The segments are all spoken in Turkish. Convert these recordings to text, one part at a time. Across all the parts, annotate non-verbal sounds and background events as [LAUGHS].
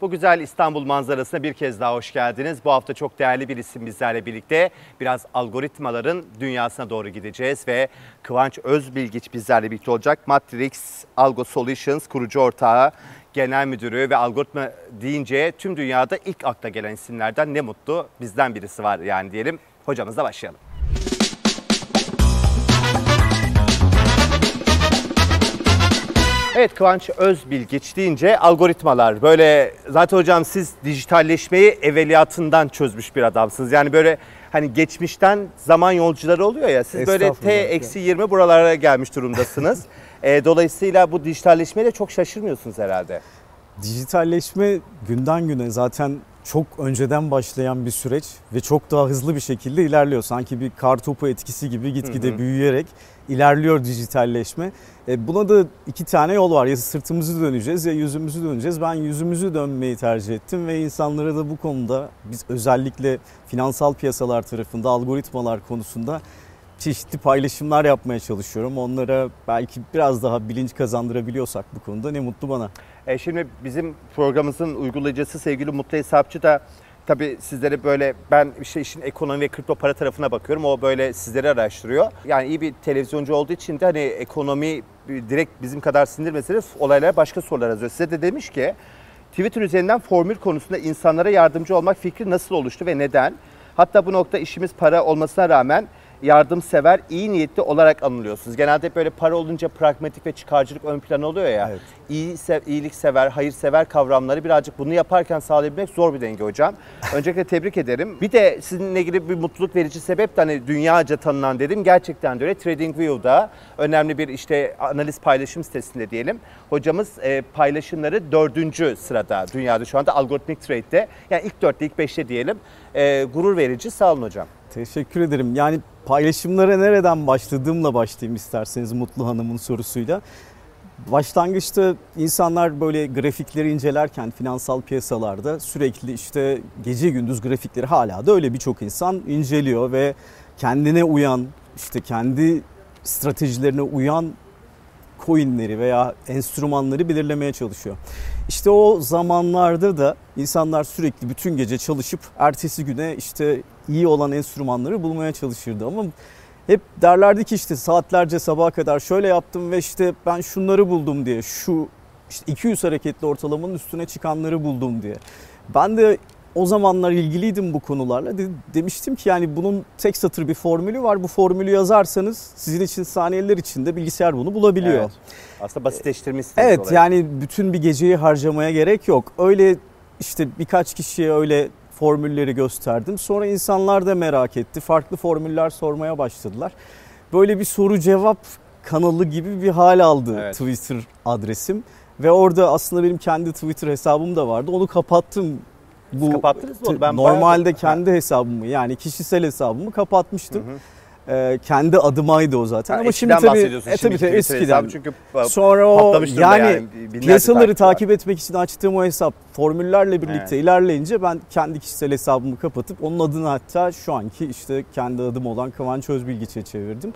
Bu güzel İstanbul manzarasına bir kez daha hoş geldiniz. Bu hafta çok değerli bir isim bizlerle birlikte. Biraz algoritmaların dünyasına doğru gideceğiz ve Kıvanç Özbilgiç bizlerle birlikte olacak. Matrix Algo Solutions kurucu ortağı, genel müdürü ve algoritma deyince tüm dünyada ilk akla gelen isimlerden ne mutlu bizden birisi var yani diyelim. Hocamızla başlayalım. Evet Kıvanç Özbilgiç deyince algoritmalar böyle zaten hocam siz dijitalleşmeyi evveliyatından çözmüş bir adamsınız. Yani böyle hani geçmişten zaman yolcuları oluyor ya siz böyle T eksi 20 buralara gelmiş durumdasınız. [LAUGHS] e, dolayısıyla bu dijitalleşmeye de çok şaşırmıyorsunuz herhalde. Dijitalleşme günden güne zaten çok önceden başlayan bir süreç ve çok daha hızlı bir şekilde ilerliyor. Sanki bir kar topu etkisi gibi gitgide büyüyerek ilerliyor dijitalleşme. E buna da iki tane yol var. Ya sırtımızı döneceğiz ya yüzümüzü döneceğiz. Ben yüzümüzü dönmeyi tercih ettim ve insanlara da bu konuda biz özellikle finansal piyasalar tarafında algoritmalar konusunda çeşitli paylaşımlar yapmaya çalışıyorum. Onlara belki biraz daha bilinç kazandırabiliyorsak bu konuda ne mutlu bana. E şimdi bizim programımızın uygulayıcısı sevgili Mutlu Hesapçı da tabii sizlere böyle ben işte işin ekonomi ve kripto para tarafına bakıyorum. O böyle sizleri araştırıyor. Yani iyi bir televizyoncu olduğu için de hani ekonomi direkt bizim kadar sindirmese de olaylara başka sorular yazıyor. Size de demiş ki Twitter üzerinden formül konusunda insanlara yardımcı olmak fikri nasıl oluştu ve neden? Hatta bu nokta işimiz para olmasına rağmen yardımsever, iyi niyetli olarak anılıyorsunuz. Genelde hep böyle para olunca pragmatik ve çıkarcılık ön plan oluyor ya. Evet. İyi, sev, iyiliksever, hayırsever kavramları birazcık bunu yaparken sağlayabilmek zor bir denge hocam. [LAUGHS] Öncelikle tebrik ederim. Bir de sizinle ilgili bir mutluluk verici sebep de hani dünyaca tanınan dedim. Gerçekten de öyle. TradingView'da önemli bir işte analiz paylaşım sitesinde diyelim. Hocamız e, paylaşımları dördüncü sırada dünyada şu anda algoritmik trade'de. Yani ilk dörtte, ilk beşte diyelim. E, gurur verici. Sağ olun hocam. Teşekkür ederim. Yani paylaşımlara nereden başladığımla başlayayım isterseniz Mutlu Hanım'ın sorusuyla. Başlangıçta insanlar böyle grafikleri incelerken finansal piyasalarda sürekli işte gece gündüz grafikleri hala da öyle birçok insan inceliyor ve kendine uyan işte kendi stratejilerine uyan coinleri veya enstrümanları belirlemeye çalışıyor. İşte o zamanlarda da insanlar sürekli bütün gece çalışıp ertesi güne işte iyi olan enstrümanları bulmaya çalışırdı ama hep derlerdi ki işte saatlerce sabaha kadar şöyle yaptım ve işte ben şunları buldum diye şu işte 200 hareketli ortalamanın üstüne çıkanları buldum diye. Ben de o zamanlar ilgiliydim bu konularla. De, demiştim ki yani bunun tek satır bir formülü var. Bu formülü yazarsanız sizin için saniyeler içinde bilgisayar bunu bulabiliyor. Evet. Aslında basitleştirmişsiniz Evet olayı. yani bütün bir geceyi harcamaya gerek yok. Öyle işte birkaç kişiye öyle formülleri gösterdim. Sonra insanlar da merak etti. Farklı formüller sormaya başladılar. Böyle bir soru cevap kanalı gibi bir hal aldı evet. Twitter adresim. Ve orada aslında benim kendi Twitter hesabım da vardı. Onu kapattım. Bu kapattınız mı Ben normalde bayağı... kendi hesabımı yani kişisel hesabımı kapatmıştım. Hı hı. Ee, kendi adımaydı o zaten. Ha, Ama şimdi tabii e, tabii tabii eskiden. Çünkü sonra o yani, yani piyasaları takip etmek için açtığım o hesap formüllerle birlikte evet. ilerleyince ben kendi kişisel hesabımı kapatıp onun adını hatta şu anki işte kendi adım olan Kıvanç Özbilgiç'e çevirdim.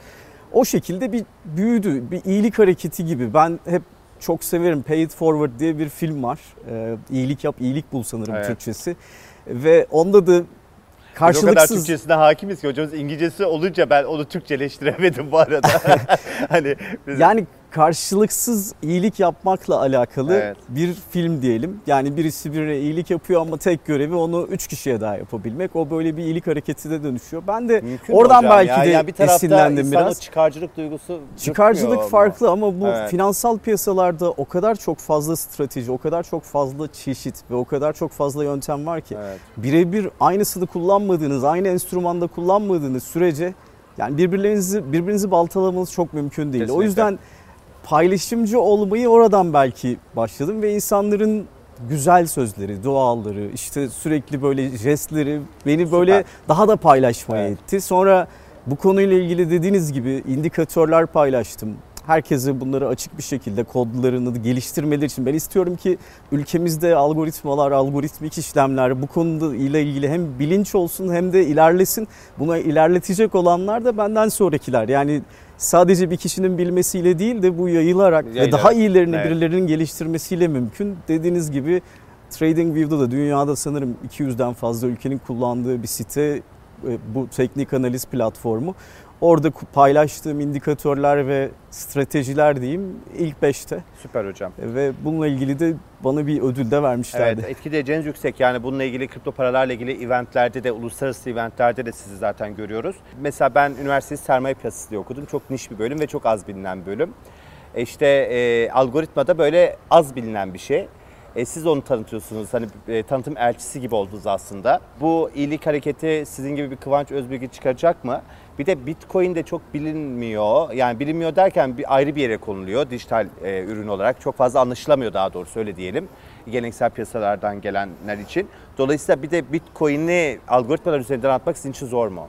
O şekilde bir büyüdü, bir iyilik hareketi gibi. Ben hep çok severim. Pay It Forward diye bir film var. Ee, iyilik yap, iyilik bul sanırım evet. Türkçesi. Ve onda da karşılıksız... o kadar Türkçesine hakimiz ki hocamız İngilizcesi olunca ben onu Türkçeleştiremedim bu arada. [LAUGHS] hani biz... Yani karşılıksız iyilik yapmakla alakalı evet. bir film diyelim. Yani birisi birine iyilik yapıyor ama tek görevi onu üç kişiye daha yapabilmek. O böyle bir iyilik hareketi de dönüşüyor. Ben de Mümkün oradan belki ya. de yani bir esinlendim biraz. çıkarcılık duygusu Çıkarcılık farklı ama bu evet. finansal piyasalarda o kadar çok fazla strateji, o kadar çok fazla çeşit ve o kadar çok fazla yöntem var ki evet. birebir aynısını kullanmadığınız, aynı enstrümanda kullanmadığınız sürece yani birbirlerinizi birbirinizi baltalamanız çok mümkün değil. Kesinlikle. O yüzden paylaşımcı olmayı oradan belki başladım ve insanların güzel sözleri, duaları, işte sürekli böyle jestleri beni böyle Süper. daha da paylaşmaya evet. etti. Sonra bu konuyla ilgili dediğiniz gibi indikatörler paylaştım. Herkese bunları açık bir şekilde kodlarını geliştirmeleri için ben istiyorum ki ülkemizde algoritmalar, algoritmik işlemler bu konuda ile ilgili hem bilinç olsun hem de ilerlesin. Buna ilerletecek olanlar da benden sonrakiler. Yani sadece bir kişinin bilmesiyle değil de bu yayılarak Yayılarak. ve daha iyilerini evet. birilerinin geliştirmesiyle mümkün. Dediğiniz gibi TradingView'da da dünyada sanırım 200'den fazla ülkenin kullandığı bir site e, bu teknik analiz platformu. Orada paylaştığım indikatörler ve stratejiler diyeyim ilk 5'te. Süper hocam. Ve bununla ilgili de bana bir ödül de vermişlerdi. Evet etkileyeceğiniz yüksek yani bununla ilgili kripto paralarla ilgili eventlerde de uluslararası eventlerde de sizi zaten görüyoruz. Mesela ben üniversitede sermaye piyasası diye okudum. Çok niş bir bölüm ve çok az bilinen bir bölüm. E işte e, algoritmada böyle az bilinen bir şey. E, siz onu tanıtıyorsunuz. Hani e, tanıtım elçisi gibi oldunuz aslında. Bu iyilik hareketi sizin gibi bir Kıvanç Özbilgi çıkaracak mı? Bir de Bitcoin de çok bilinmiyor. Yani bilinmiyor derken bir ayrı bir yere konuluyor dijital e, ürün olarak. Çok fazla anlaşılamıyor daha doğrusu öyle diyelim. Geleneksel piyasalardan gelenler için. Dolayısıyla bir de Bitcoin'i algoritmalar üzerinden atmak sizin için zor mu?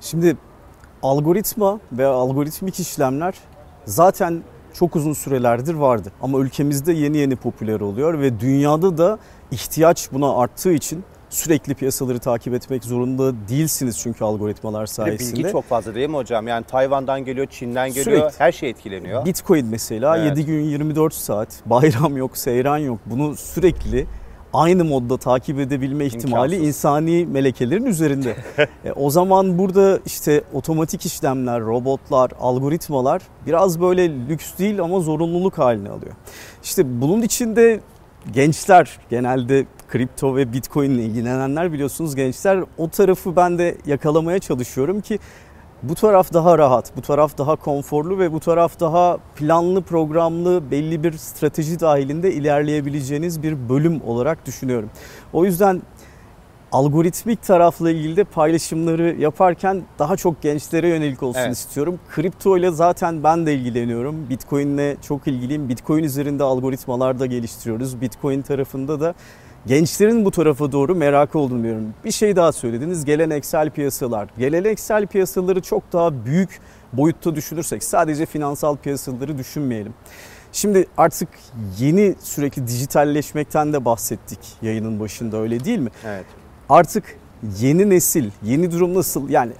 Şimdi algoritma ve algoritmik işlemler zaten çok uzun sürelerdir vardı. Ama ülkemizde yeni yeni popüler oluyor ve dünyada da ihtiyaç buna arttığı için sürekli piyasaları takip etmek zorunda değilsiniz çünkü algoritmalar sayesinde. Bilgi çok fazla değil mi hocam? Yani Tayvan'dan geliyor, Çin'den geliyor, sürekli. her şey etkileniyor. Bitcoin mesela evet. 7 gün 24 saat, bayram yok, seyran yok. Bunu sürekli aynı modda takip edebilme ihtimali İmkansız. insani melekelerin üzerinde. [LAUGHS] e, o zaman burada işte otomatik işlemler, robotlar, algoritmalar biraz böyle lüks değil ama zorunluluk haline alıyor. İşte bunun içinde gençler genelde kripto ve bitcoin ile ilgilenenler biliyorsunuz gençler o tarafı ben de yakalamaya çalışıyorum ki bu taraf daha rahat, bu taraf daha konforlu ve bu taraf daha planlı, programlı, belli bir strateji dahilinde ilerleyebileceğiniz bir bölüm olarak düşünüyorum. O yüzden algoritmik tarafla ilgili de paylaşımları yaparken daha çok gençlere yönelik olsun evet. istiyorum. Kripto ile zaten ben de ilgileniyorum. Bitcoin ile çok ilgiliyim. Bitcoin üzerinde algoritmalar da geliştiriyoruz. Bitcoin tarafında da gençlerin bu tarafa doğru merakı olduğunu biliyorum. Bir şey daha söylediniz geleneksel piyasalar. Geleneksel piyasaları çok daha büyük boyutta düşünürsek sadece finansal piyasaları düşünmeyelim. Şimdi artık yeni sürekli dijitalleşmekten de bahsettik yayının başında öyle değil mi? Evet. Artık yeni nesil, yeni durum nasıl? Yani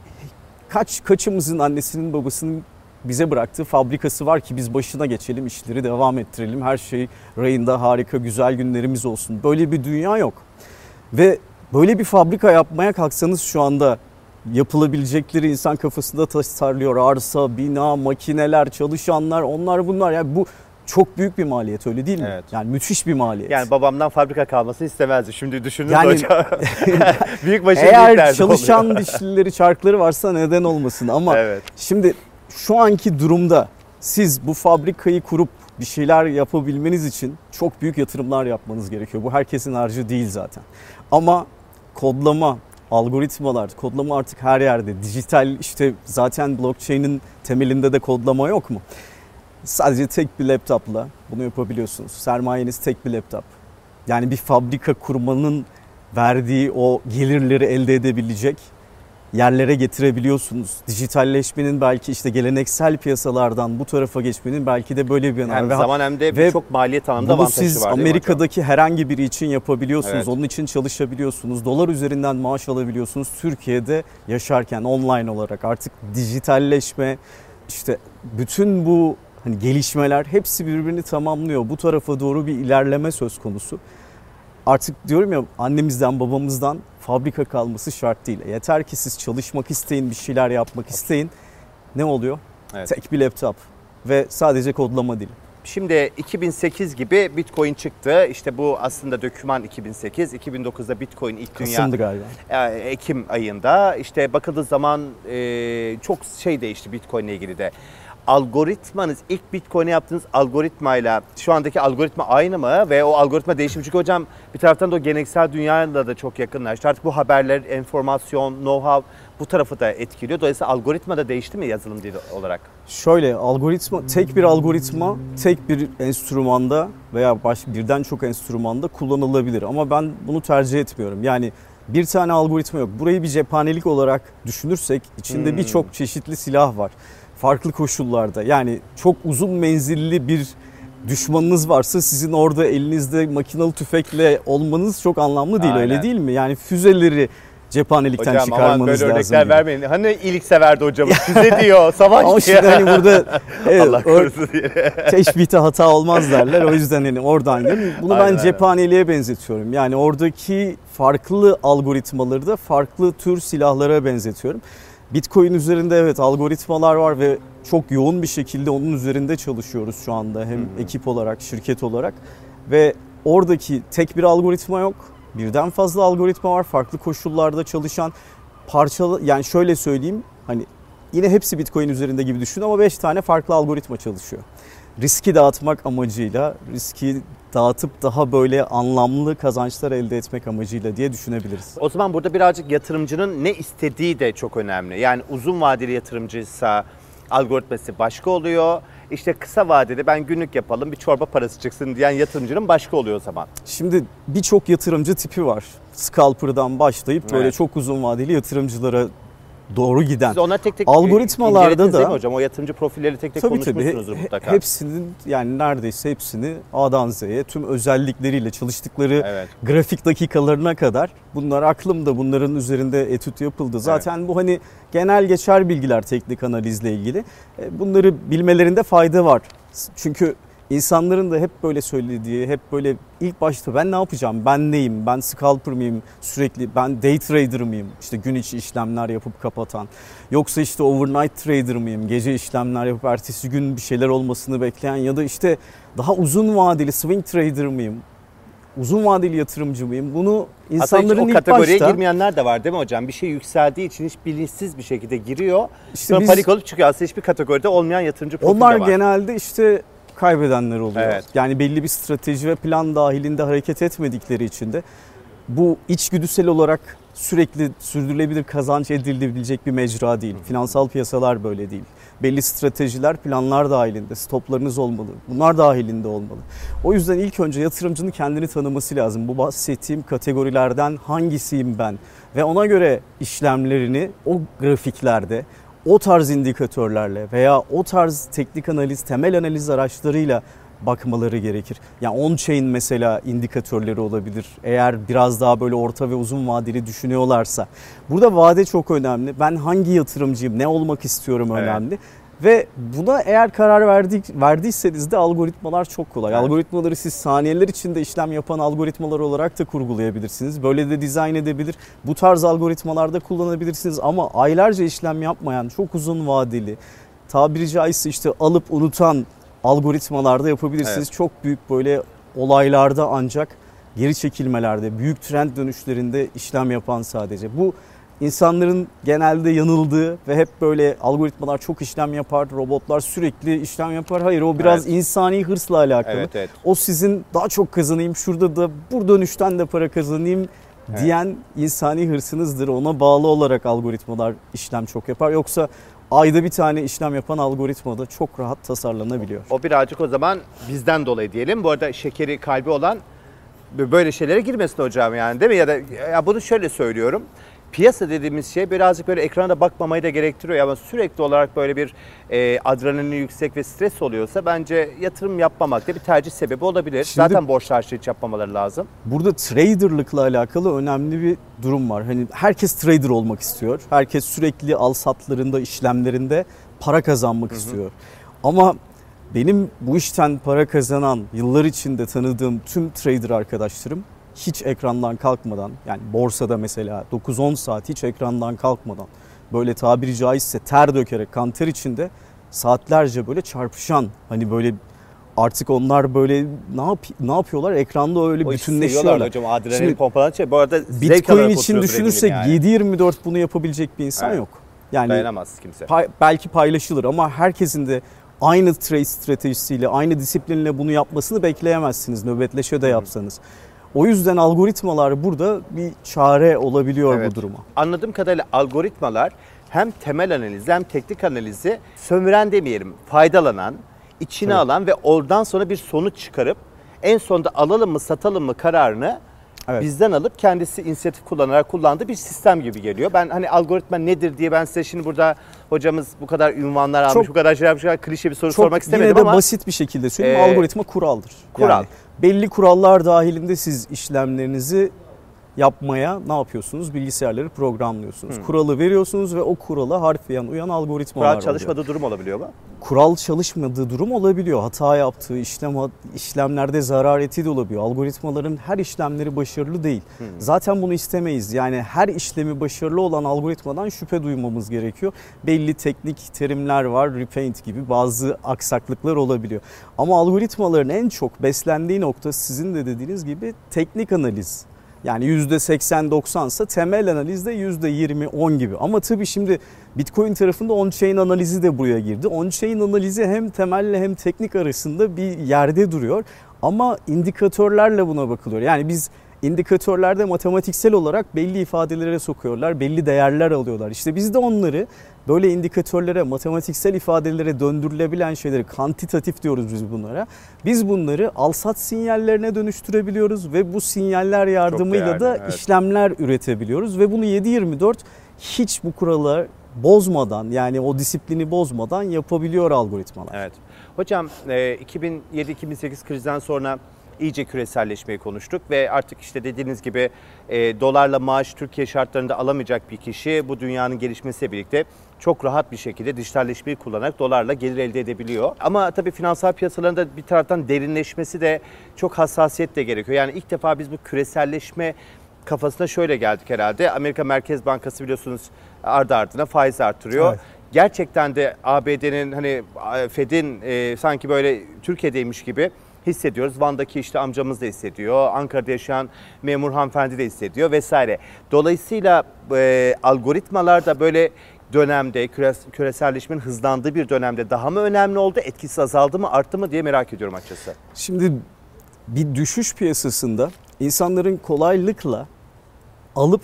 kaç kaçımızın annesinin babasının bize bıraktığı fabrikası var ki biz başına geçelim, işleri devam ettirelim. Her şey rayında harika, güzel günlerimiz olsun. Böyle bir dünya yok. Ve böyle bir fabrika yapmaya kalksanız şu anda yapılabilecekleri insan kafasında tasarlıyor. Arsa, bina, makineler, çalışanlar, onlar bunlar. Yani bu çok büyük bir maliyet öyle değil mi? Evet. Yani müthiş bir maliyet. Yani babamdan fabrika kalmasını istemezdi. Şimdi düşünün yani, hocam. [LAUGHS] [LAUGHS] büyük başarı Eğer çalışan oluyor. dişlileri, çarkları varsa neden olmasın ama evet. şimdi şu anki durumda siz bu fabrikayı kurup bir şeyler yapabilmeniz için çok büyük yatırımlar yapmanız gerekiyor. Bu herkesin harcı değil zaten. Ama kodlama, algoritmalar, kodlama artık her yerde. Dijital işte zaten blockchain'in temelinde de kodlama yok mu? Sadece tek bir laptopla bunu yapabiliyorsunuz. Sermayeniz tek bir laptop. Yani bir fabrika kurmanın verdiği o gelirleri elde edebilecek yerlere getirebiliyorsunuz. Dijitalleşmenin belki işte geleneksel piyasalardan bu tarafa geçmenin belki de böyle bir yanı. Hem zaman hem de ve çok maliyet anlamında avantajı var. siz Amerika'daki herhangi biri için yapabiliyorsunuz. Evet. Onun için çalışabiliyorsunuz. Dolar üzerinden maaş alabiliyorsunuz. Türkiye'de yaşarken online olarak artık dijitalleşme işte bütün bu hani gelişmeler hepsi birbirini tamamlıyor. Bu tarafa doğru bir ilerleme söz konusu. Artık diyorum ya annemizden babamızdan fabrika kalması şart değil. Yeter ki siz çalışmak isteyin, bir şeyler yapmak isteyin. Ne oluyor? Evet. Tek bir laptop ve sadece kodlama dili. Şimdi 2008 gibi Bitcoin çıktı. İşte bu aslında döküman 2008. 2009'da Bitcoin ilk dünya Kasım'dı galiba. Ekim ayında. İşte bakıldığı zaman çok şey değişti Bitcoin ile ilgili de algoritmanız ilk Bitcoin'e yaptığınız algoritmayla şu andaki algoritma aynı mı? Ve o algoritma değişim çünkü hocam bir taraftan da o geleneksel dünyayla da çok yakınlaştı. Artık bu haberler, enformasyon, know-how bu tarafı da etkiliyor. Dolayısıyla algoritma da değişti mi yazılım dili olarak? Şöyle algoritma tek bir algoritma tek bir enstrümanda veya baş, birden çok enstrümanda kullanılabilir. Ama ben bunu tercih etmiyorum. Yani bir tane algoritma yok. Burayı bir cephanelik olarak düşünürsek içinde hmm. birçok çeşitli silah var farklı koşullarda yani çok uzun menzilli bir düşmanınız varsa sizin orada elinizde makinalı tüfekle olmanız çok anlamlı değil Aynen. öyle değil mi? Yani füzeleri cephanelikten Hocam çıkarmanız böyle lazım. örnekler gibi. vermeyin. Hani iyilik severdi hocamız size [LAUGHS] diyor savaş Ama diyor. şimdi hani burada [LAUGHS] evet, Allah korusun diye. [LAUGHS] teşbihte hata olmaz derler. O yüzden hani oradan gelin. Bunu Aynen, ben cephaneliğe benzetiyorum. Yani oradaki farklı algoritmaları da farklı tür silahlara benzetiyorum. Bitcoin üzerinde evet algoritmalar var ve çok yoğun bir şekilde onun üzerinde çalışıyoruz şu anda. Hem ekip olarak, şirket olarak ve oradaki tek bir algoritma yok. Birden fazla algoritma var. Farklı koşullarda çalışan parçalı yani şöyle söyleyeyim hani yine hepsi Bitcoin üzerinde gibi düşün ama 5 tane farklı algoritma çalışıyor. Riski dağıtmak amacıyla, riski dağıtıp daha böyle anlamlı kazançlar elde etmek amacıyla diye düşünebiliriz. O zaman burada birazcık yatırımcının ne istediği de çok önemli. Yani uzun vadeli yatırımcıysa algoritması başka oluyor. İşte kısa vadede ben günlük yapalım bir çorba parası çıksın diyen yatırımcının başka oluyor o zaman. Şimdi birçok yatırımcı tipi var. Scalper'dan başlayıp böyle Evet. çok uzun vadeli yatırımcılara doğru giden. Siz onlar tek tek Algoritmalarda da- değil mi hocam? O yatırımcı profilleri tek tek Tabii tabii. konuşmuşsunuzdur He- mutlaka. Hepsinin yani neredeyse hepsini A'dan Z'ye tüm özellikleriyle çalıştıkları Evet. grafik dakikalarına kadar bunlar aklımda bunların üzerinde etüt yapıldı. Zaten bu hani genel geçer bilgiler teknik analizle ilgili. E, Bunları bilmelerinde fayda var. Çünkü insanların da hep böyle söylediği, hep böyle ilk başta ben ne yapacağım, ben neyim, ben scalper mıyım sürekli, ben day trader mıyım, işte gün içi işlemler yapıp kapatan, yoksa işte overnight trader mıyım, gece işlemler yapıp ertesi gün bir şeyler olmasını bekleyen ya da işte daha uzun vadeli swing trader mıyım, uzun vadeli yatırımcı mıyım? Bunu Aslında hiç insanların o ilk kategoriye başta girmeyenler de var değil mi hocam? Bir şey yükseldiği için hiç bilinçsiz bir şekilde giriyor. işte Sonra biz- panik olup çıkıyor. Aslında hiçbir kategoride olmayan yatırımcı profili Onlar de var. genelde işte kaybedenler oluyor. Evet. Yani belli bir strateji ve plan dahilinde hareket etmedikleri için de bu içgüdüsel olarak sürekli sürdürülebilir kazanç edilebilecek bir mecra değil. Finansal piyasalar böyle değil. Belli stratejiler, planlar dahilinde, stoplarınız olmalı. Bunlar dahilinde olmalı. O yüzden ilk önce yatırımcının kendini tanıması lazım. Bu bahsettiğim kategorilerden hangisiyim ben? Ve ona göre işlemlerini o grafiklerde, o tarz indikatörlerle veya o tarz teknik analiz, temel analiz araçlarıyla bakmaları gerekir. Yani on-chain mesela indikatörleri olabilir. Eğer biraz daha böyle orta ve uzun vadeli düşünüyorlarsa. Burada vade çok önemli. Ben hangi yatırımcıyım, ne olmak istiyorum Evet. Ve buna eğer karar verdik, verdiyseniz de algoritmalar çok kolay. Evet. Algoritmaları siz saniyeler içinde işlem yapan algoritmalar olarak da kurgulayabilirsiniz. Böyle de dizayn edebilir. Bu tarz algoritmalarda kullanabilirsiniz ama aylarca işlem yapmayan, çok uzun vadeli, tabiri caizse işte alıp unutan algoritmalarda yapabilirsiniz. Evet. Çok büyük böyle olaylarda ancak geri çekilmelerde, büyük trend dönüşlerinde işlem yapan sadece. Bu insanların genelde yanıldığı ve hep böyle algoritmalar çok işlem yapar, robotlar sürekli işlem yapar. Hayır o biraz Evet. insani hırsla alakalı. Evet evet. O sizin daha çok kazanayım, şurada da bu dönüşten de para kazanayım Evet. diyen insani hırsınızdır. Ona bağlı olarak algoritmalar işlem çok yapar. Yoksa ayda bir tane işlem yapan algoritma da çok rahat tasarlanabiliyor. O birazcık o zaman bizden dolayı diyelim. Bu arada şekeri kalbi olan böyle şeylere girmesin hocam yani değil mi? Ya da ya bunu şöyle söylüyorum. Piyasa dediğimiz şey birazcık böyle ekrana bakmamayı da gerektiriyor ama sürekli olarak böyle bir e, adrenalin yüksek ve stres oluyorsa bence yatırım yapmamak da bir tercih sebebi olabilir. Şimdi- Zaten borç harcı hiç yapmamaları lazım. Burada traderlıkla alakalı önemli bir durum var. Hani herkes trader olmak istiyor. Herkes sürekli al satlarında, işlemlerinde para kazanmak istiyor. Ama benim bu işten para kazanan, yıllar içinde tanıdığım tüm trader arkadaşlarım hiç ekrandan kalkmadan yani borsada mesela 9-10 saat hiç ekrandan kalkmadan böyle tabiri caizse ter dökerek kan ter içinde saatlerce böyle çarpışan hani böyle artık onlar böyle ne yap ne yapıyorlar ekranda öyle O bütünleşiyorlar. hocam. Adrenalin Şimdi pompalanan şey. Bu arada Bitcoin için düşünürsek yani. 7-24 bunu yapabilecek bir insan Evet. yok. Yani Dayanamaz kimse. pay- belki paylaşılır ama herkesin de aynı trade stratejisiyle, aynı disiplinle bunu yapmasını bekleyemezsiniz nöbetleşe de yapsanız. O yüzden algoritmalar burada bir çare olabiliyor Evet. bu duruma. Anladığım kadarıyla algoritmalar hem temel analizi hem teknik analizi sömüren demeyelim, faydalanan, içine Evet. alan ve oradan sonra bir sonuç çıkarıp en sonunda alalım mı satalım mı kararını Evet. bizden alıp kendisi inisiyatif kullanarak kullandığı bir sistem gibi geliyor. Ben hani algoritma nedir diye ben size şimdi burada hocamız bu kadar ünvanlar almış, Çok- bu kadar şey yapmış, bu kadar klişe bir soru Çok sormak istemedim yine de basit bir şekilde söyleyeyim. Ee, algoritma kuraldır. kural. Yani belli kurallar dahilinde siz işlemlerinizi yapmaya ne yapıyorsunuz? Bilgisayarları programlıyorsunuz. Hmm. Kuralı veriyorsunuz ve o kurala harfiyen uyan algoritmalar Kural oluyor. çalışmadığı durum olabiliyor mu? Kural çalışmadığı durum olabiliyor. Hata yaptığı işlem işlemlerde zarar ettiği de olabiliyor. Algoritmaların her işlemleri başarılı değil. Hmm. Zaten bunu istemeyiz. Yani her işlemi başarılı olan algoritmadan şüphe duymamız gerekiyor. Belli teknik terimler var. Repaint gibi bazı aksaklıklar olabiliyor. Ama algoritmaların en çok beslendiği nokta sizin de dediğiniz gibi teknik analiz. Yani %80-90 ise temel analizde %20-10 gibi. Ama tabii şimdi Bitcoin tarafında on-chain analizi de buraya girdi. On-chain analizi hem temelle hem teknik arasında bir yerde duruyor. Ama indikatörlerle buna bakılıyor. Yani biz indikatörlerde matematiksel olarak belli ifadelere sokuyorlar, belli değerler alıyorlar. İşte biz de onları böyle indikatörlere, matematiksel ifadelere döndürülebilen şeyleri, kantitatif diyoruz biz bunlara. Biz bunları alsat sinyallerine dönüştürebiliyoruz ve bu sinyaller yardımıyla değerli, da evet. işlemler üretebiliyoruz ve bunu 7/24 hiç bu kuralı bozmadan yani o disiplini bozmadan yapabiliyor algoritmalar. Evet. Hocam e, 2007-2008 krizden sonra iyice küreselleşmeyi konuştuk ve artık işte dediğiniz gibi e, dolarla maaş Türkiye şartlarında alamayacak bir kişi bu dünyanın gelişmesiyle birlikte çok rahat bir şekilde dijitalleşmeyi kullanarak dolarla gelir elde edebiliyor. Ama tabii finansal piyasalarında bir taraftan derinleşmesi de çok hassasiyet de gerekiyor. Yani ilk defa biz bu küreselleşme kafasına şöyle geldik herhalde. Amerika Merkez Bankası biliyorsunuz ardı ardına faiz artırıyor. Evet. Gerçekten de ABD'nin hani Fed'in e, sanki böyle Türkiye'deymiş gibi hissediyoruz. Van'daki işte amcamız da hissediyor. Ankara'da yaşayan memur hanımefendi de hissediyor vesaire. Dolayısıyla e, algoritmalar da böyle dönemde küres- küreselleşmenin hızlandığı bir dönemde daha mı önemli oldu? Etkisi azaldı mı arttı mı diye merak ediyorum açıkçası. Şimdi bir düşüş piyasasında insanların kolaylıkla alıp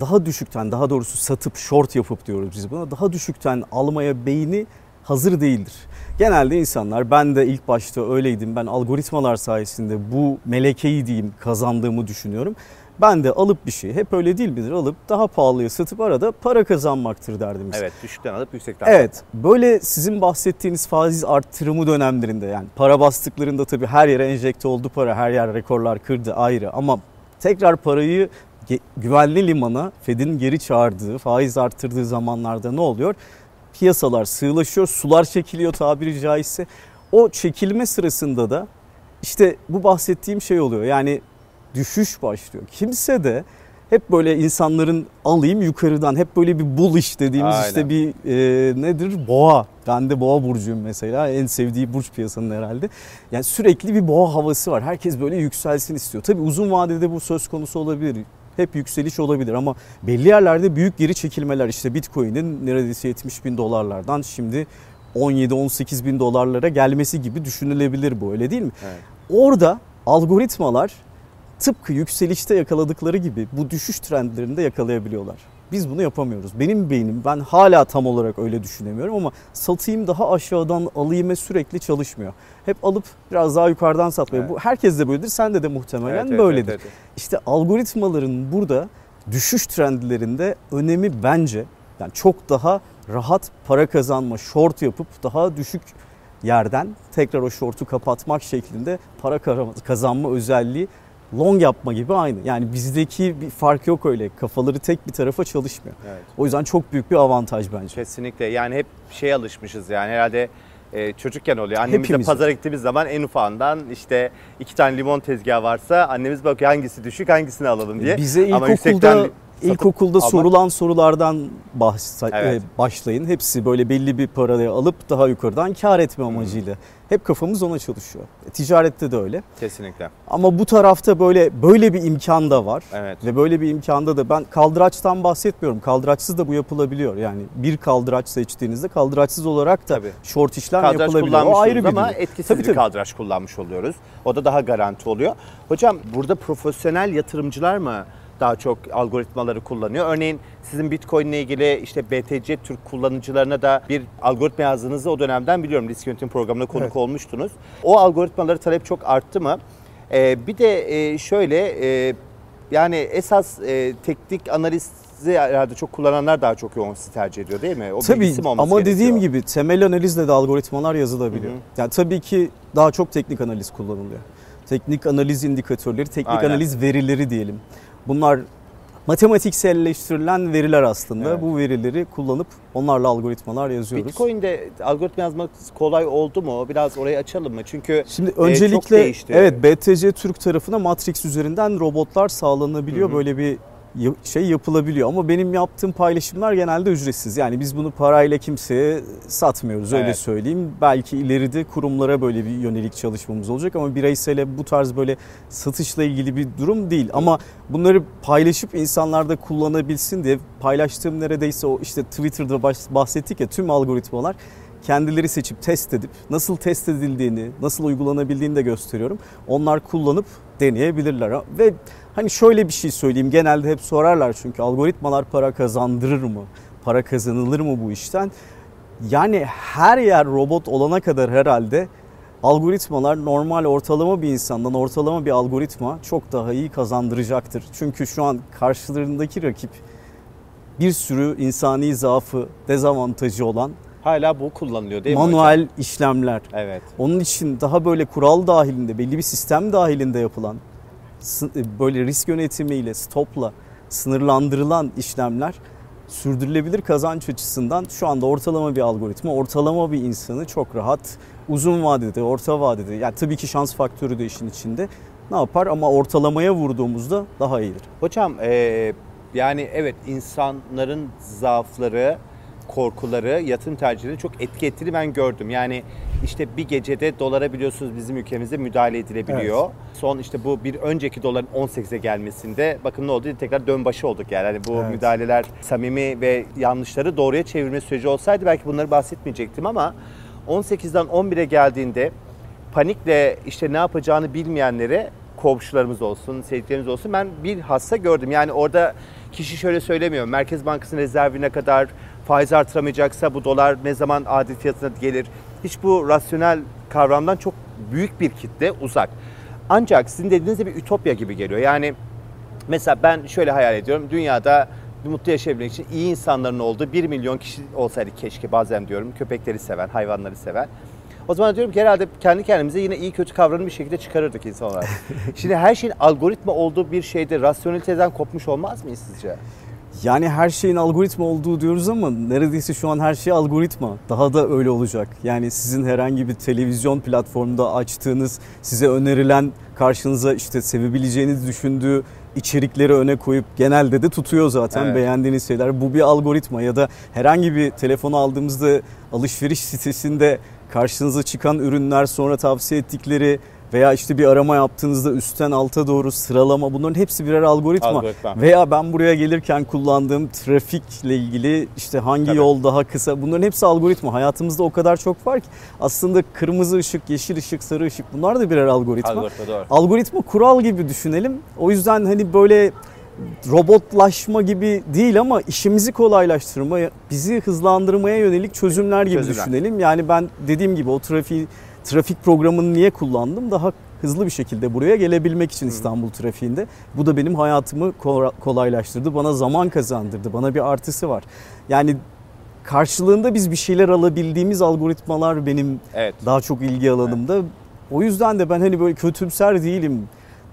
daha düşükten daha doğrusu satıp short yapıp diyoruz biz buna daha düşükten almaya beyni hazır değildir. Genelde insanlar ben de ilk başta öyleydim ben algoritmalar sayesinde bu melekeyi diyeyim kazandığımı düşünüyorum. Ben de alıp bir şey hep öyle değil midir alıp daha pahalıya satıp arada para kazanmaktır derdim. Evet düşükten alıp yüksekten Evet böyle sizin bahsettiğiniz faiz arttırımı dönemlerinde yani para bastıklarında tabii her yere enjekte oldu para her yer rekorlar kırdı ayrı ama tekrar parayı güvenli limana Fed'in geri çağırdığı faiz arttırdığı zamanlarda ne oluyor? Piyasalar sığlaşıyor sular çekiliyor tabiri caizse o çekilme sırasında da işte bu bahsettiğim şey oluyor yani düşüş başlıyor. Kimse de hep böyle insanların alayım yukarıdan hep böyle bir bullish dediğimiz Aynen. işte bir e, nedir boğa. Ben de boğa burcuyum mesela en sevdiği burç piyasanın herhalde. Yani sürekli bir boğa havası var. Herkes böyle yükselsin istiyor. Tabii uzun vadede bu söz konusu olabilir. Hep yükseliş olabilir ama belli yerlerde büyük geri çekilmeler işte Bitcoin'in neredeyse 70 bin dolarlardan şimdi 17-18 bin dolarlara gelmesi gibi düşünülebilir bu öyle değil mi? Evet. Orada algoritmalar tıpkı yükselişte yakaladıkları gibi bu düşüş trendlerinde yakalayabiliyorlar. Biz bunu yapamıyoruz. Benim beynim ben hala tam olarak öyle düşünemiyorum ama satayım daha aşağıdan alayım'a sürekli çalışmıyor. Hep alıp biraz daha yukarıdan satmaya. Evet. Bu herkes de böyledir. Sen de de muhtemelen Evet, evet, böyledir. evet, evet. İşte algoritmaların burada düşüş trendlerinde önemi bence yani çok daha rahat para kazanma, short yapıp daha düşük yerden tekrar o short'u kapatmak şeklinde para kazanma özelliği long yapma gibi aynı. Yani bizdeki bir fark yok öyle. Kafaları tek bir tarafa çalışmıyor. Evet. O yüzden çok büyük bir avantaj bence. Kesinlikle yani hep şey alışmışız yani herhalde e, çocukken oluyor. Annemizle Hepimiz. pazara gittiğimiz zaman en ufağından işte iki tane limon tezgahı varsa annemiz bakıyor hangisi düşük hangisini alalım diye. Bize Ama ilkokulda yüksekten ilkokulda almak- sorulan sorulardan bahs- Evet. e, başlayın. Hepsi böyle belli bir parayı alıp daha yukarıdan kar etme Hmm. amacıyla. Hep kafamız ona çalışıyor. E, Ticarette de öyle. Kesinlikle. Ama bu tarafta böyle böyle bir imkan da var. Evet. Ve böyle bir imkanda da ben kaldıraçtan bahsetmiyorum. Kaldıraçsız da bu yapılabiliyor. Yani bir kaldıraç seçtiğinizde kaldıraçsız olarak da Tabii. short işlem Kaldıraç yapılabiliyor. O ayrı bir ama etkisiz Tabii, bir tabii. kaldıraç kullanmış oluyoruz. O da daha garanti oluyor. Hocam burada profesyonel yatırımcılar mı daha çok algoritmaları kullanıyor? Örneğin sizin Bitcoin ile ilgili işte BTC Türk kullanıcılarına da bir algoritma yazdığınızı o dönemden biliyorum. Risk yönetim programına konuk Evet. olmuştunuz. O algoritmaları talep çok arttı mı? Ee, bir de e, şöyle e, yani esas e, teknik analizi herhalde çok kullananlar daha çok yoğun sizi tercih ediyor değil mi? O Tabii ama dediğim gerekiyor? gibi temel analizle de algoritmalar yazılabiliyor. Hı hı. Yani tabii ki daha çok teknik analiz kullanılıyor. Teknik analiz indikatörleri, teknik Aynen. analiz verileri diyelim. Bunlar matematikselleştirilen veriler aslında. Evet. Bu verileri kullanıp onlarla algoritmalar yazıyoruz. Bitcoin'de algoritma yazmak kolay oldu mu? Biraz orayı açalım mı? Çünkü Şimdi e, çok öncelikle değişti. evet BTC Türk tarafına Matrix üzerinden robotlar sağlanabiliyor. Hı hı. Böyle bir şey yapılabiliyor ama benim yaptığım paylaşımlar genelde ücretsiz. Yani biz bunu parayla kimseye satmıyoruz öyle Evet. söyleyeyim. Belki ileride kurumlara böyle bir yönelik çalışmamız olacak ama bireysele bu tarz böyle satışla ilgili bir durum değil. Ama bunları paylaşıp insanlar da kullanabilsin diye paylaştığım neredeyse o işte Twitter'da bahsettik ya tüm algoritmalar kendileri seçip test edip nasıl test edildiğini, nasıl uygulanabildiğini de gösteriyorum. Onlar kullanıp deneyebilirler. Ve hani şöyle bir şey söyleyeyim. Genelde hep sorarlar çünkü algoritmalar para kazandırır mı? Para kazanılır mı bu işten? Yani her yer robot olana kadar herhalde algoritmalar normal ortalama bir insandan ortalama bir algoritma çok daha iyi kazandıracaktır. Çünkü şu an karşılarındaki rakip bir sürü insani zaafı, dezavantajı olan Hala bu kullanılıyor değil mi hocam? manuel işlemler. Evet. Onun için daha böyle kural dahilinde, belli bir sistem dahilinde yapılan, böyle risk yönetimiyle, stopla sınırlandırılan işlemler sürdürülebilir kazanç açısından şu anda ortalama bir algoritma, ortalama bir insanı çok rahat uzun vadede, orta vadede, yani tabii ki şans faktörü de işin içinde ne yapar ama ortalamaya vurduğumuzda daha iyidir. Hocam e, yani evet insanların zaafları, korkuları, yatırım tercihleri çok etki ettiğini ben gördüm. Yani işte bir gecede dolara biliyorsunuz bizim ülkemizde müdahale edilebiliyor. Son işte bu bir önceki doların 18'e gelmesinde bakın ne oldu tekrar dön başı olduk yani. Hani bu Evet. müdahaleler samimi ve yanlışları doğruya çevirme süreci olsaydı belki bunları bahsetmeyecektim ama 18'den 11'e geldiğinde panikle işte ne yapacağını bilmeyenlere komşularımız olsun, sevdiklerimiz olsun ben bir hassa gördüm. Yani orada kişi şöyle söylemiyor. Merkez Bankası'nın rezervine kadar faiz artıramayacaksa bu dolar ne zaman adil fiyatına gelir? Hiç bu rasyonel kavramdan çok büyük bir kitle uzak. Ancak sizin dediğiniz de bir ütopya gibi geliyor. Yani Mesela ben şöyle hayal ediyorum. Dünyada mutlu yaşayabilmek için iyi insanların olduğu 1 milyon kişi olsaydı keşke bazen diyorum. Köpekleri seven, hayvanları seven. O zaman diyorum ki herhalde kendi kendimize yine iyi kötü kavramı bir şekilde çıkarırdık insan olarak. [LAUGHS] Şimdi her şeyin algoritma olduğu bir şeyde rasyoneliteden kopmuş olmaz mıyız sizce? Yani her şeyin algoritma olduğu diyoruz ama neredeyse şu an her şey algoritma. Daha da öyle olacak. Yani sizin herhangi bir televizyon platformunda açtığınız, size önerilen, karşınıza işte sevebileceğiniz düşündüğü içerikleri öne koyup genelde de tutuyor zaten Evet. beğendiğiniz şeyler. Bu bir algoritma ya da herhangi bir telefonu aldığımızda alışveriş sitesinde karşınıza çıkan ürünler sonra tavsiye ettikleri veya işte bir arama yaptığınızda üstten alta doğru sıralama bunların hepsi birer algoritma. Algoritma. Veya ben buraya gelirken kullandığım trafikle ilgili işte hangi Tabii. yol daha kısa bunların hepsi algoritma. Hayatımızda o kadar çok var ki aslında kırmızı ışık, yeşil ışık, sarı ışık bunlar da birer algoritma. Algoritma doğru. Algoritma kural gibi düşünelim. O yüzden hani böyle robotlaşma gibi değil ama işimizi kolaylaştırma, bizi hızlandırmaya yönelik çözümler gibi Çözümler. düşünelim. Yani ben dediğim gibi o trafik trafik programını niye kullandım? Daha hızlı bir şekilde buraya gelebilmek için İstanbul trafiğinde. Bu da benim hayatımı ko- kolaylaştırdı. Bana zaman kazandırdı. Bana bir artısı var. Yani karşılığında biz bir şeyler alabildiğimiz algoritmalar benim Evet. daha çok ilgi alanımda. O yüzden de ben hani böyle kötümser değilim.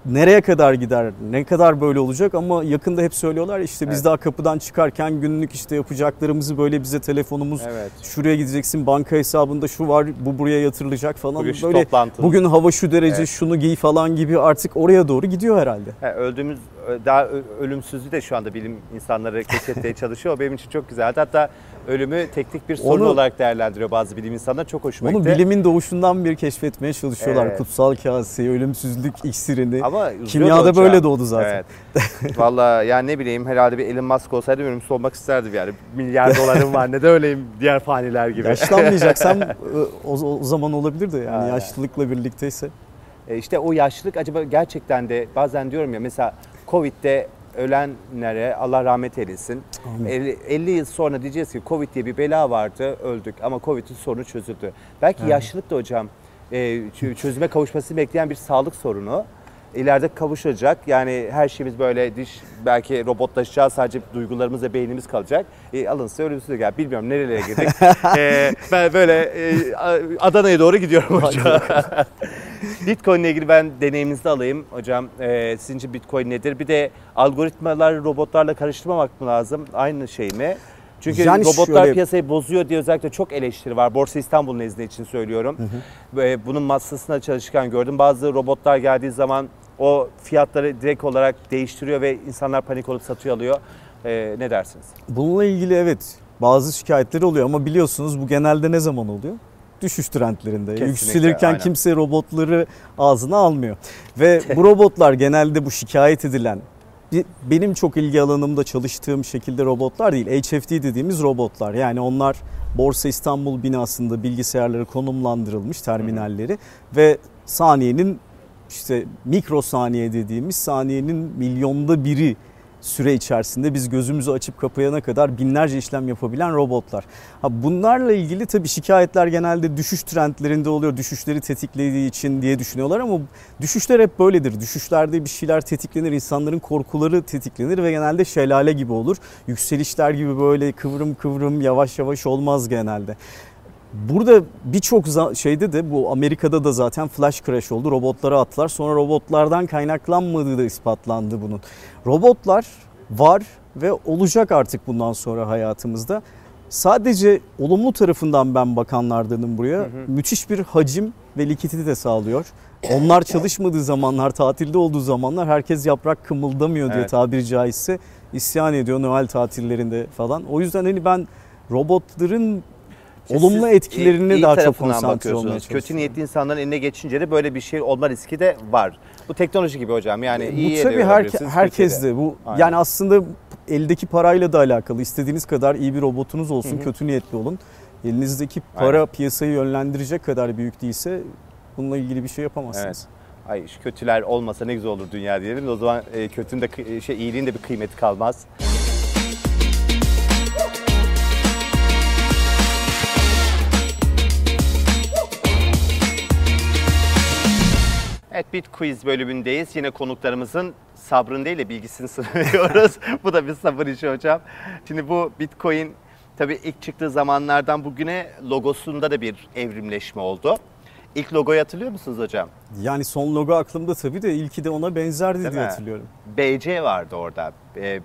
Nereye kadar gider, ne kadar böyle olacak ama yakında hep söylüyorlar işte biz Evet. daha kapıdan çıkarken günlük işte yapacaklarımızı böyle bize telefonumuz Evet. şuraya gideceksin banka hesabında şu var bu buraya yatırılacak falan Bugün böyle toplantı. bugün hava şu derece Evet. şunu giy falan gibi artık oraya doğru gidiyor herhalde. Ha, öldüğümüz daha ölümsüzlüğü de şu anda bilim insanları keşfetmeye [LAUGHS] çalışıyor. O benim için çok güzeldi. Hatta ölümü teknik bir sorun Onu- olarak değerlendiriyor bazı bilim insanları. Çok hoşuma Onu gitti. bilimin doğuşundan bir keşfetmeye çalışıyorlar. Evet. Kutsal kaseyi, ölümsüzlük iksirini. Ama Kimyada böyle doğdu zaten. Evet. [LAUGHS] Valla yani ne bileyim herhalde bir Elon Musk olsaydı ölümsüz olmak isterdim yani. Milyar dolarım var ne de öyleyim diğer faniler gibi. Yaşlanmayacaksam [LAUGHS] o, o zaman olabilir de yani Ha. yaşlılıkla birlikteyse. E işte o yaşlılık acaba gerçekten de bazen diyorum ya mesela Covid'de ölenlere Allah rahmet eylesin. Amin. 50, 50 yıl sonra diyeceğiz ki Covid diye bir bela vardı öldük ama Covid'in sorunu çözüldü. Belki yaşlılık da hocam e, çö- çözüme kavuşmasını bekleyen bir sağlık sorunu. İleride kavuşacak. Yani her şeyimiz böyle diş belki robotlaşacağız. Sadece duygularımız ve beynimiz kalacak. E, alınsa ölümsüzlük. Yani bilmiyorum nerelere girdik. [LAUGHS] E, ben böyle e, Adana'ya doğru gidiyorum hocam. [LAUGHS] Bitcoin ile ilgili ben deneyiminizi alayım hocam. Ee, sizin için Bitcoin nedir? Bir de algoritmalar robotlarla karıştırmamak mı lazım? Aynı şey mi? Çünkü Yani robotlar şöyle- piyasayı bozuyor diye özellikle çok eleştiri var. Borsa İstanbul nezdinde için söylüyorum. Ve bunun masasına çalışırken gördüm. Bazı robotlar geldiği zaman o fiyatları direkt olarak değiştiriyor ve insanlar panik olup satıyor alıyor. Ee, ne dersiniz? Bununla ilgili evet bazı şikayetleri oluyor ama biliyorsunuz bu genelde ne zaman oluyor? Düşüş trendlerinde. Kesinlikle, Yükselirken aynen. kimse robotları ağzına almıyor. Ve [LAUGHS] bu robotlar genelde bu şikayet edilen benim çok ilgi alanımda çalıştığım şekilde robotlar değil. HFT dediğimiz robotlar. Yani onlar Borsa İstanbul binasında bilgisayarları konumlandırılmış terminalleri ve saniyenin işte mikrosaniye dediğimiz saniyenin milyonda biri süre içerisinde biz gözümüzü açıp kapayana kadar binlerce işlem yapabilen robotlar. Ha bunlarla ilgili tabii şikayetler genelde düşüş trendlerinde oluyor. Düşüşleri tetiklediği için diye düşünüyorlar ama düşüşler hep böyledir. Düşüşlerde bir şeyler tetiklenir, insanların korkuları tetiklenir ve genelde şelale gibi olur. Yükselişler gibi böyle kıvrım kıvrım yavaş yavaş olmaz genelde. Burada birçok şeyde de bu Amerika'da da zaten flash crash oldu. Robotlara attılar. Sonra robotlardan kaynaklanmadığı da ispatlandı bunun. Robotlar var ve olacak artık bundan sonra hayatımızda. Sadece olumlu tarafından ben bakanlardanım buraya. Müthiş bir hacim ve likidite sağlıyor. Onlar çalışmadığı zamanlar, tatilde olduğu zamanlar herkes yaprak kımıldamıyor diye Evet. tabiri caizse isyan ediyor Noel tatillerinde falan. O yüzden hani ben robotların Siz olumlu etkilerini iyi daha çok konsantre olmaya Kötü niyetli insanların eline geçince de böyle bir şey olma riski de var. Bu teknoloji gibi hocam. Yani iyi bu tabii ediyor herke, herkes de. bu Aynen. yani aslında eldeki parayla da alakalı. İstediğiniz kadar iyi bir robotunuz olsun, Hı hı. kötü niyetli olun. Elinizdeki para piyasayı yönlendirecek kadar büyük değilse bununla ilgili bir şey yapamazsınız. Ay şu kötüler olmasa ne güzel olur dünya diyelim. de O zaman e, kötünün de şey iyiliğin de bir kıymeti kalmaz. Evet Bit Quiz bölümündeyiz. Yine konuklarımızın sabrın değil de bilgisini [LAUGHS] sınıyoruz. bu da bir sabır işi hocam. Şimdi bu Bitcoin tabii ilk çıktığı zamanlardan bugüne logosunda da bir evrimleşme oldu. İlk logoyu hatırlıyor musunuz hocam? Yani son logo aklımda tabii de ilki de ona benzerdi Değil diye mi? hatırlıyorum. BC vardı orada. E, e,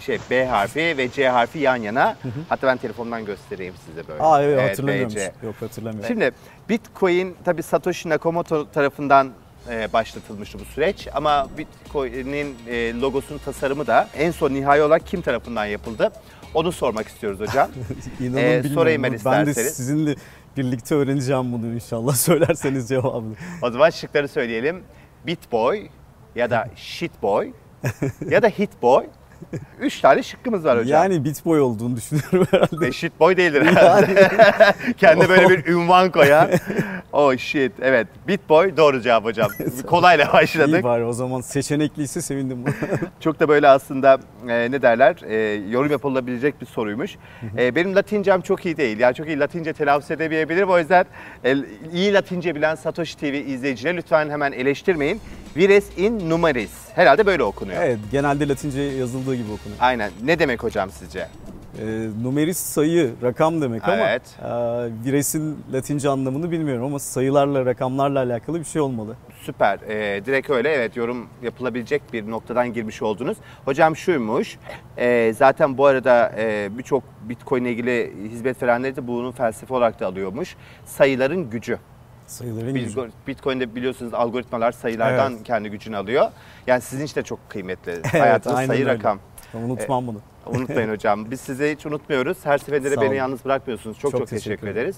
şey B harfi ve C harfi yan yana. Hatta ben telefondan göstereyim size böyle. Aa evet, hatırlamıyorum. BC. Yok hatırlamıyorum. Şimdi Bitcoin tabii Satoshi Nakamoto tarafından başlatılmıştı bu süreç ama Bitcoin'in e, logosunun tasarımı da en son nihai olarak kim tarafından yapıldı? Onu sormak istiyoruz hocam. [LAUGHS] İnanın Ee, bilmiyorum. sorayım ben Ben de isterseniz. sizinle birlikte öğreneceğim bunu inşallah [LAUGHS] söylerseniz cevabını. o zaman şıkları söyleyelim. Bitboy ya da [LAUGHS] Shitboy ya da Hitboy. [LAUGHS] Üç tane şıkkımız var hocam. Yani Bitboy olduğunu düşünüyorum herhalde. Shit boy değildir herhalde. [LAUGHS] Kendi böyle bir ünvan koyan. Oh shit. Evet. Bit boy doğru cevap hocam. [LAUGHS] Kolayla İyi başladık. bari o zaman seçenekliyse sevindim. Çok da böyle aslında e, ne derler e, yorum yapılabilecek bir soruymuş. E, benim Latincem çok iyi değil. Yani çok iyi Latince telaffuz edemeyebilirim. O yüzden e, iyi Latince bilen Satoshi TV izleyicileri lütfen hemen eleştirmeyin. Vires in numeris. Herhalde böyle okunuyor. evet genelde Latince yazıldığı gibi okunuyor. Aynen. Ne demek hocam sizce? E, numeris sayı, rakam demek Evet. ama e, viresin Latince anlamını bilmiyorum ama sayılarla, rakamlarla alakalı bir şey olmalı. Süper. Ee, direkt öyle evet yorum yapılabilecek bir noktadan girmiş oldunuz. Hocam şuymuş. e, zaten bu arada e, birçok Bitcoin ile ilgili hizmet verenleri de bunun felsefe olarak da alıyormuş. Sayıların gücü. Sayıların Biz- gücü. Bitcoin'de biliyorsunuz algoritmalar sayılardan Evet. kendi gücünü alıyor. Yani sizin için de çok kıymetli. [LAUGHS] Evet, Hayatınız sayı öyle. rakam. Unutmam bunu. [LAUGHS] Unutmayın hocam. Biz sizi hiç unutmuyoruz. Her seferinde de beni yalnız bırakmıyorsunuz. Çok çok, Çok teşekkür, teşekkür ederiz.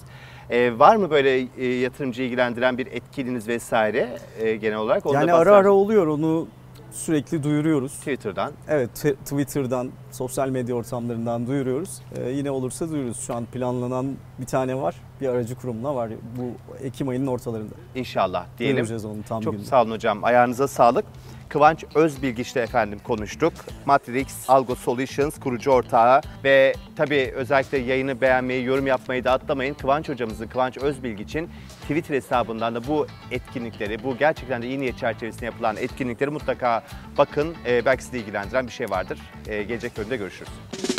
Ee, var mı böyle e, yatırımcı ilgilendiren bir etkinliğiniz vesaire e, genel olarak? Onu Yani ara ara oluyor onu sürekli duyuruyoruz. Twitter'dan. Evet Twitter'dan, sosyal medya ortamlarından duyuruyoruz. Ee, yine olursa duyururuz. Şu an planlanan bir tane var. Bir aracı kurumla var. Bu Ekim ayının ortalarında. İnşallah diyelim. Duyuracağız onu tam Çok gününde. sağ olun hocam. Ayağınıza sağlık. Kıvanç Özbilgiç'le efendim konuştuk. Matrix Algo Solutions kurucu ortağı ve tabii özellikle yayını beğenmeyi, yorum yapmayı da atlamayın. Kıvanç hocamızın, Kıvanç Özbilgiç'in Twitter hesabından da bu etkinlikleri, bu gerçekten de iyi niyet çerçevesinde yapılan etkinlikleri mutlaka bakın. Ee, belki sizi ilgilendiren bir şey vardır. Ee, gelecek bölümde görüşürüz.